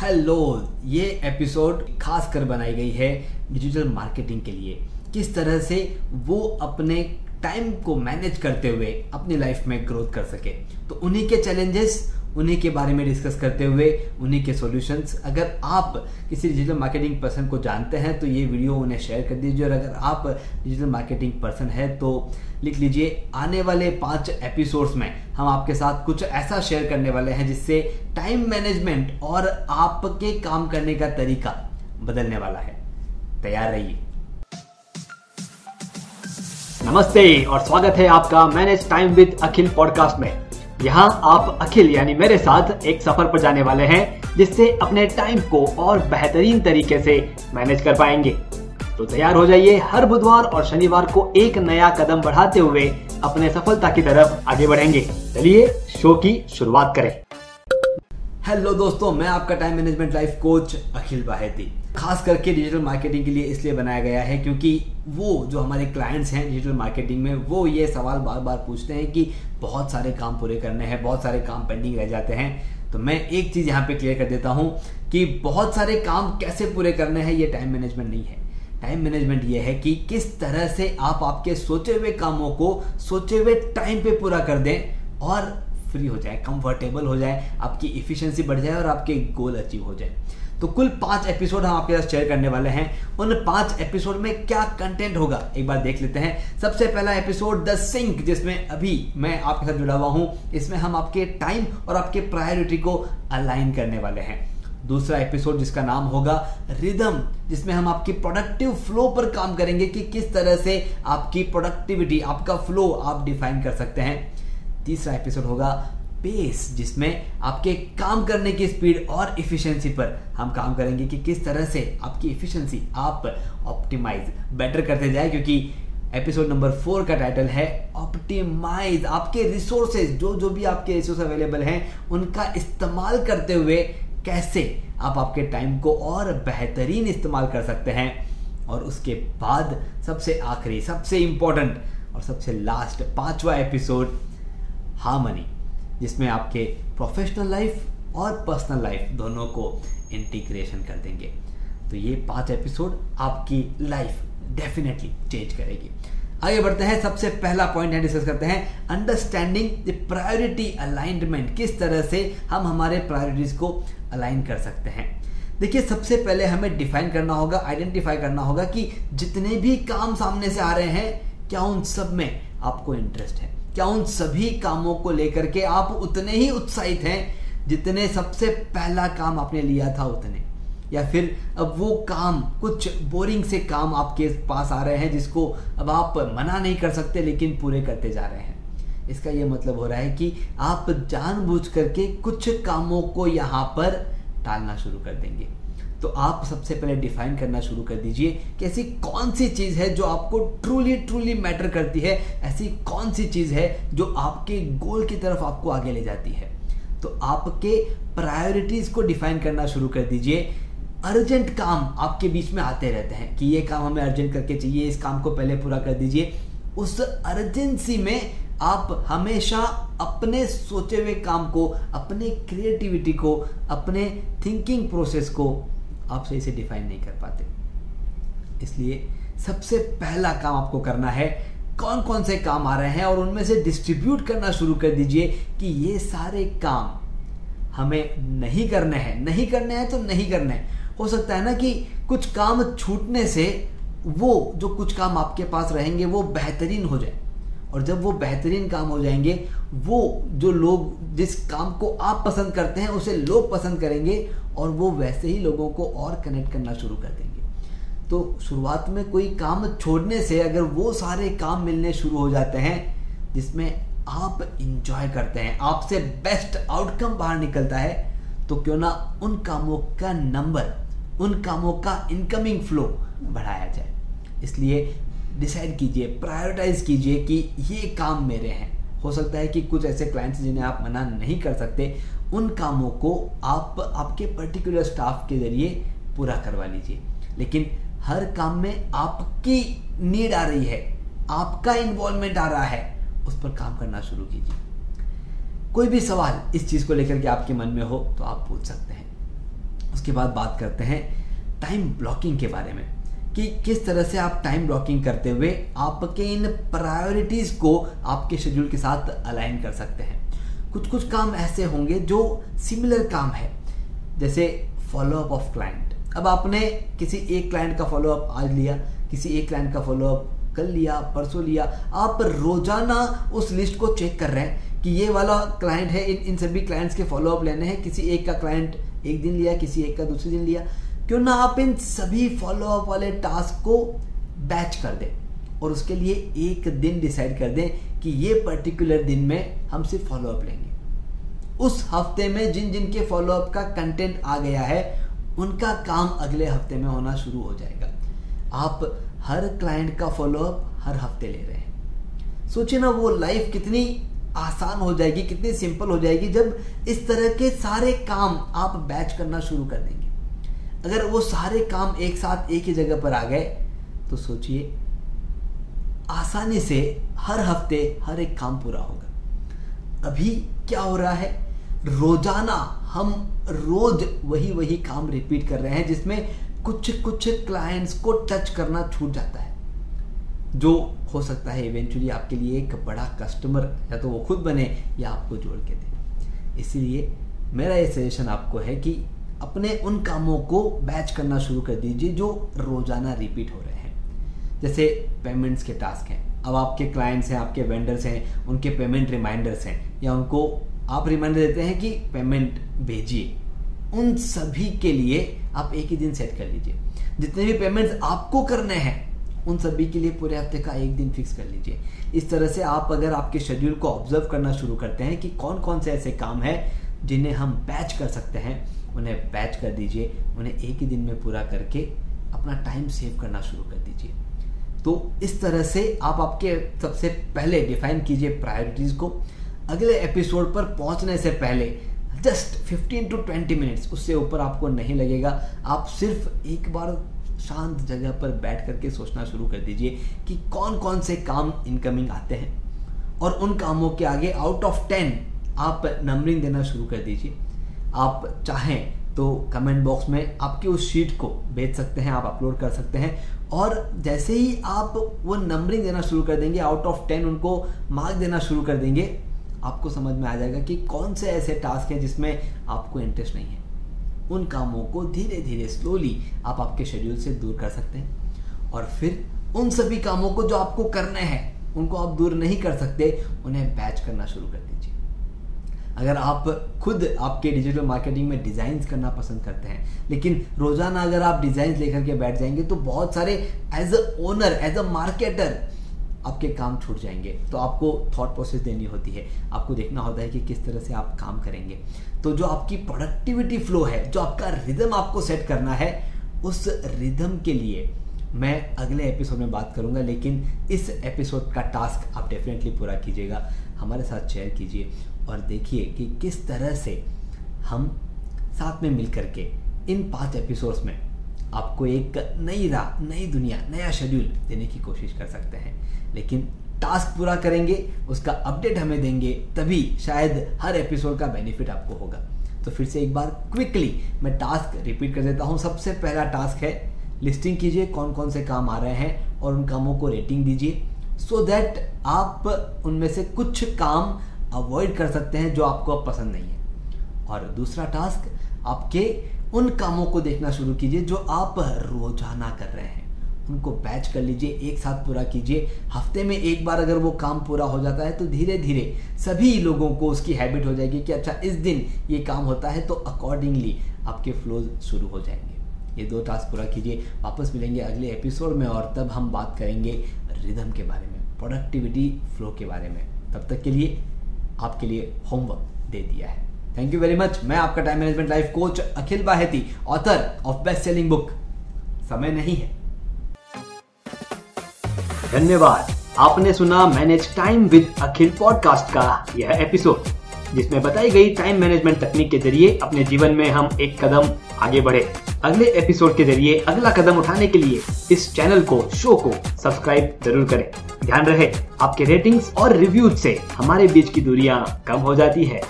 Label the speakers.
Speaker 1: Hello, ये episode खास कर बनाई गई है डिजिटल मार्केटिंग के लिए। किस तरह से वो अपने टाइम को मैनेज करते हुए अपनी लाइफ में ग्रोथ कर सके। तो उन्हीं के चैलेंजेस उन्हीं के बारे में डिस्कस करते हुए उन्हीं के सॉल्यूशंस अगर आप किसी डिजिटल मार्केटिंग पर्सन को जानते हैं तो ये वीडियो उन्हें शेयर कर दीजिए। और अगर आप डिजिटल मार्केटिंग पर्सन है तो लिख लीजिए, आने वाले पाँच एपिसोड्स में हम आपके साथ कुछ ऐसा शेयर करने वाले हैं, जिससे टाइम मैनेजमेंट और आपके काम करने का तरीका बदलने वाला है। तैयार रहिए। नमस्ते और स्वागत है आपका manage time with Akhil podcast में। यहाँ आप अखिल यानी मेरे साथ एक सफ़र पर जाने वाले हैं, जिससे अपने टाइम को और बेहतरीन तरीके से मैनेज कर पाएँगे। तो तैयार हो जाइए हर बुधवार और शनिवार को एक नया कदम बढ़ाते हुए अपने सफलता की तरफ़ आगे बढ़ेंगे। चलिए शो की शुरुआत करें। हेलो दोस्तों, मैं आपका time management life coach Akhil Baheti. खास करके डिजिटल मार्केटिंग के लिए इसलिए बनाया गया है क्योंकि वो जो हमारे क्लाइंट्स हैं डिजिटल मार्केटिंग में, वो ये सवाल बार बार पूछते हैं कि बहुत सारे काम पूरे करने हैं, बहुत सारे काम पेंडिंग रह जाते हैं। तो मैं एक चीज़ यहाँ पे क्लियर कर देता हूँ कि बहुत सारे काम कैसे पूरे करने हैं, ये टाइम मैनेजमेंट नहीं है। टाइम मैनेजमेंट ये है कि किस तरह से आप आपके सोचे हुए कामों को सोचे हुए टाइम पे पूरा कर दें और फ्री हो जाए कंफर्टेबल हो जाए, आपकी इफिशियंसी बढ़ जाए और आपके गोल अचीव हो जाए। तो कुल पाँच एपिसोड हम आपके साथ शेयर करने वाले हैं। उन पाँच एपिसोड में क्या कंटेंट होगा? एक बार देख लेते हैं। सबसे पहला एपिसोड द सिंक जिसमें अभी मैं आपके साथ जुड़ा हुआ हूँ। इसमें हम आपके टाइम और आपके प्रायोरिटी को अलाइन करने वाले हैं। दूसरा एपिसोड जिसका नाम होगा रिदम जिसमें हम आपकी प्रोडक्टिव फ्लो पर काम करेंगे कि किस तरह से आपकी प्रोडक्टिविटी आपका फ्लो आप डिफाइन कर सकते हैं। तीसरा एपिसोड होगा पेस जिसमें आपके काम करने की स्पीड और इफिशियंसी पर हम काम करेंगे कि किस तरह से आपकी इफिशियंसी आप ऑप्टिमाइज बेटर करते जाए, क्योंकि एपिसोड नंबर फोर का टाइटल है ऑप्टिमाइज आपके रिसोर्सेज जो जो भी आपके रिसोर्स अवेलेबल हैं, उनका इस्तेमाल करते हुए कैसे आप आपके टाइम को और बेहतरीन इस्तेमाल कर सकते हैं। और उसके बाद सबसे आखिरी, सबसे इंपॉर्टेंट और सबसे लास्ट पांचवा एपिसोड हार्मनी जिसमें आपके प्रोफेशनल लाइफ और पर्सनल लाइफ दोनों को इंटीग्रेशन कर देंगे। तो ये पाँच एपिसोड आपकी लाइफ डेफिनेटली चेंज करेगी। आगे बढ़ते हैं, सबसे पहला पॉइंट है डिस्कस करते हैं अंडरस्टैंडिंग द प्रायोरिटी अलाइनमेंट किस तरह से हम हमारे प्रायोरिटीज को अलाइन कर सकते हैं। देखिए, सबसे पहले हमें डिफाइन करना होगा आइडेंटिफाई करना होगा कि जितने भी काम सामने से आ रहे हैं, क्या उन सब में आपको इंटरेस्ट है। क्या उन सभी कामों को लेकर के आप उतने ही उत्साहित हैं जितने सबसे पहला काम आपने लिया था उतने? या फिर अब वो काम, कुछ बोरिंग से काम आपके पास आ रहे हैं जिसको अब आप मना नहीं कर सकते लेकिन पूरे करते जा रहे हैं? इसका ये मतलब हो रहा है कि आप जानबूझ करके कुछ कामों को यहाँ पर टालना शुरू कर देंगे। तो आप सबसे पहले डिफाइन करना शुरू कर दीजिए कि ऐसी कौन सी चीज़ है जो आपको ट्रूली ट्रूली मैटर करती है। ऐसी कौन सी चीज़ है जो आपके गोल की तरफ़ आपको आगे ले जाती है। तो आपके प्रायोरिटीज को डिफाइन करना शुरू कर दीजिए। अर्जेंट काम आपके बीच में आते रहते हैं कि ये काम हमें अर्जेंट करके चाहिए, इस काम को पहले पूरा कर दीजिए। उस अर्जेंसी में आप हमेशा अपने सोचे हुए काम को, अपने क्रिएटिविटी को, अपने थिंकिंग प्रोसेस को आप सही से डिफाइन नहीं कर पाते। इसलिए सबसे पहला काम आपको करना है कौन कौन से काम आ रहे हैं और उनमें से डिस्ट्रीब्यूट करना शुरू कर दीजिए कि ये सारे काम हमें नहीं करने हैं। नहीं करने हैं तो नहीं करने हैं। हो सकता है ना कि कुछ काम छूटने से वो जो कुछ काम आपके पास रहेंगे, वो बेहतरीन हो जाए। और जब वो बेहतरीन काम हो जाएँगे, वो जो लोग जिस काम को आप पसंद करते हैं, उसे लोग पसंद करेंगे और वो वैसे ही लोगों को और कनेक्ट करना शुरू कर देंगे। तो शुरुआत में कोई काम छोड़ने से अगर वो सारे काम मिलने शुरू हो जाते हैं, जिसमें आप इंजॉय करते हैं, आपसे बेस्ट आउटकम बाहर निकलता है तो क्यों ना उन कामों का नंबर उन कामों का इनकमिंग फ्लो बढ़ाया जाए। इसलिए डिसाइड कीजिए प्रायोरिटाइज कीजिए कि ये काम मेरे हैं। हो सकता है कि कुछ ऐसे क्लाइंट्स जिन्हें आप मना नहीं कर सकते, उन कामों को आप आपके पर्टिकुलर स्टाफ के ज़रिए पूरा करवा लीजिए। लेकिन हर काम में आपकी नीड आ रही है, आपका इन्वॉल्वमेंट आ रहा है, उस पर काम करना शुरू कीजिए। कोई भी सवाल इस चीज़ को लेकर के आपके मन में हो तो आप पूछ सकते हैं।
Speaker 2: उसके बाद बात करते हैं टाइम ब्लॉकिंग के बारे में। कि किस तरह से आप टाइम ब्लॉकिंग करते हुए आपके इन प्रायोरिटीज को आपके शेड्यूल के साथ अलाइन कर सकते हैं। कुछ कुछ काम ऐसे होंगे जो सिमिलर काम है। जैसे फॉलोअप ऑफ़ क्लाइंट अब आपने किसी एक क्लाइंट का फॉलोअप आज लिया, किसी एक क्लाइंट का फॉलोअप कल लिया, परसों लिया। आप रोज़ाना उस लिस्ट को चेक कर रहे हैं कि ये वाला क्लाइंट है, इन इन सभी क्लाइंट्स के फॉलोअप लेने हैं। किसी एक का क्लाइंट एक दिन लिया, किसी एक का दूसरे दिन लिया। क्यों ना आप इन सभी फॉलोअप वाले टास्क को बैच कर दें और उसके लिए एक दिन डिसाइड कर दें कि ये पर्टिकुलर दिन में हम सिर्फ़ फॉलोअप लेंगे। उस हफ़्ते में जिन जिन के फॉलोअप का कंटेंट आ गया है, उनका काम अगले हफ़्ते में होना शुरू हो जाएगा। आप हर क्लाइंट का फॉलोअप हर हफ़्ते ले रहे हैं। सोचिए ना वो लाइफ कितनी आसान हो जाएगी, कितनी सिंपल हो जाएगी जब इस तरह के सारे काम आप बैच करना शुरू कर देंगे। अगर वो सारे काम एक साथ, एक ही जगह पर आ गए तो सोचिए, आसानी से हर हफ़्ते हर एक काम पूरा होगा। अभी क्या हो रहा है? रोज़ाना हम रोज वही वही काम रिपीट कर रहे हैं, जिसमें कुछ कुछ क्लाइंट्स को टच करना छूट जाता है। जो हो सकता है इवेंचुअली आपके लिए एक बड़ा कस्टमर या तो वो खुद बने या आपको जोड़ के दे। इसलिए मेरा ये सजेशन आपको है कि अपने उन कामों को बैच करना शुरू कर दीजिए जो रोज़ाना रिपीट हो रहे हैं। जैसे पेमेंट्स के टास्क हैं। अब आपके क्लाइंट्स हैं, आपके वेंडर्स हैं, उनके पेमेंट रिमाइंडर्स हैं, या उनको आप रिमाइंडर देते हैं कि पेमेंट भेजिए। उन सभी के लिए आप एक ही दिन सेट कर लीजिए। जितने भी पेमेंट्स आपको करने हैं, उन सभी के लिए पूरे हफ़्ते का एक दिन फिक्स कर लीजिए। इस तरह से आप अगर आपके शेड्यूल को ऑब्ज़र्व करना शुरू करते हैं कि कौन कौन से ऐसे काम हैं जिन्हें हम बैच कर सकते हैं, उन्हें बैच कर दीजिए, उन्हें एक ही दिन में पूरा करके अपना टाइम सेव करना शुरू कर दीजिए। तो इस तरह से आप आपके सबसे पहले डिफाइन कीजिए प्रायोरिटीज को। अगले एपिसोड पर पहुँचने से पहले जस्ट 15 टू 20 मिनट्स उससे ऊपर आपको नहीं लगेगा। आप सिर्फ़ एक बार शांत जगह पर बैठ करके सोचना शुरू कर दीजिए कि कौन कौन से काम इनकमिंग आते हैं। और उन कामों के आगे आउट ऑफ़ टेन आप नंबरिंग देना शुरू कर दीजिए। आप चाहें तो कमेंट बॉक्स में आपकी उस शीट को भेज सकते हैं, आप अपलोड कर सकते हैं। और जैसे ही आप वो नंबरिंग देना शुरू कर देंगे आउट ऑफ़ टेन उनको मार्क देना शुरू कर देंगे, आपको समझ में आ जाएगा कि कौन से ऐसे टास्क हैं जिसमें आपको इंटरेस्ट नहीं है। उन कामों को धीरे धीरे स्लोली आप आपके शेड्यूल से दूर कर सकते हैं। और फिर उन सभी कामों को जो आपको करने हैं, उनको आप दूर नहीं कर सकते, उन्हें बैच करना शुरू कर दीजिए। अगर आप खुद आपके डिजिटल मार्केटिंग में डिज़ाइन करना पसंद करते हैं, लेकिन रोज़ाना अगर आप डिज़ाइन लेकर के बैठ जाएँगे तो बहुत सारे as a owner as a marketer आपके काम छूट जाएँगे। तो आपको थॉट प्रोसेस देनी होती है। आपको देखना होता है कि किस तरह से आप काम करेंगे। तो जो आपकी प्रोडक्टिविटी फ्लो है, जो आपका रिदम आपको सेट करना है, उस रिदम के लिए मैं अगले एपिसोड में बात करूँगा, लेकिन इस एपिसोड का टास्क आप डेफिनेटली पूरा कीजिएगा। हमारे साथ शेयर कीजिए। और देखिए कि किस तरह से हम साथ में मिल करके इन पाँच एपिसोड्स में आपको एक नई राह नई दुनिया, नया शेड्यूल देने की कोशिश कर सकते हैं। लेकिन टास्क पूरा करेंगे, उसका अपडेट हमें देंगे, तभी शायद हर एपिसोड का बेनिफिट आपको होगा। तो फिर से एक बार क्विकली मैं टास्क रिपीट कर देता हूँ। सबसे पहला टास्क है लिस्टिंग कीजिए कौन कौन से काम आ रहे हैं और उन कामों को रेटिंग दीजिए। सो so दैट आप उनमें से कुछ काम अवॉइड कर सकते हैं जो आपको अब पसंद नहीं है। और दूसरा टास्क आपके उन कामों को देखना शुरू कीजिए जो आप रोज़ाना कर रहे हैं। उनको बैच कर लीजिए, एक साथ पूरा कीजिए। हफ़्ते में एक बार अगर वो काम पूरा हो जाता है तो धीरे धीरे सभी लोगों को उसकी हैबिट हो जाएगी कि अच्छा इस दिन ये काम होता है तो अकॉर्डिंगली आपके फ्लो शुरू हो जाएँगे। ये दो टास्क पूरा कीजिए, वापस मिलेंगे अगले एपिसोड में और तब हम बात करेंगे रिदम के बारे में प्रोडक्टिविटी फ्लो के बारे में। तब तक के लिए आपके लिए होमवर्क दे दिया है। थैंक यू वेरी मच मैं आपका time management life coach Akhil Baheti author of best selling book समय नहीं है।
Speaker 1: धन्यवाद। आपने सुना manage time with Akhil podcast का यह एपिसोड जिसमें बताई गई टाइम मैनेजमेंट तकनीक के ज़रिए अपने जीवन में हम एक कदम आगे बढ़े। अगले एपिसोड के ज़रिए अगला कदम उठाने के लिए इस चैनल को शो को सब्सक्राइब ज़रूर करें। ध्यान रहे, आपके रेटिंग्स और रिव्यूज़ से हमारे बीच की दूरियाँ कम हो जाती है।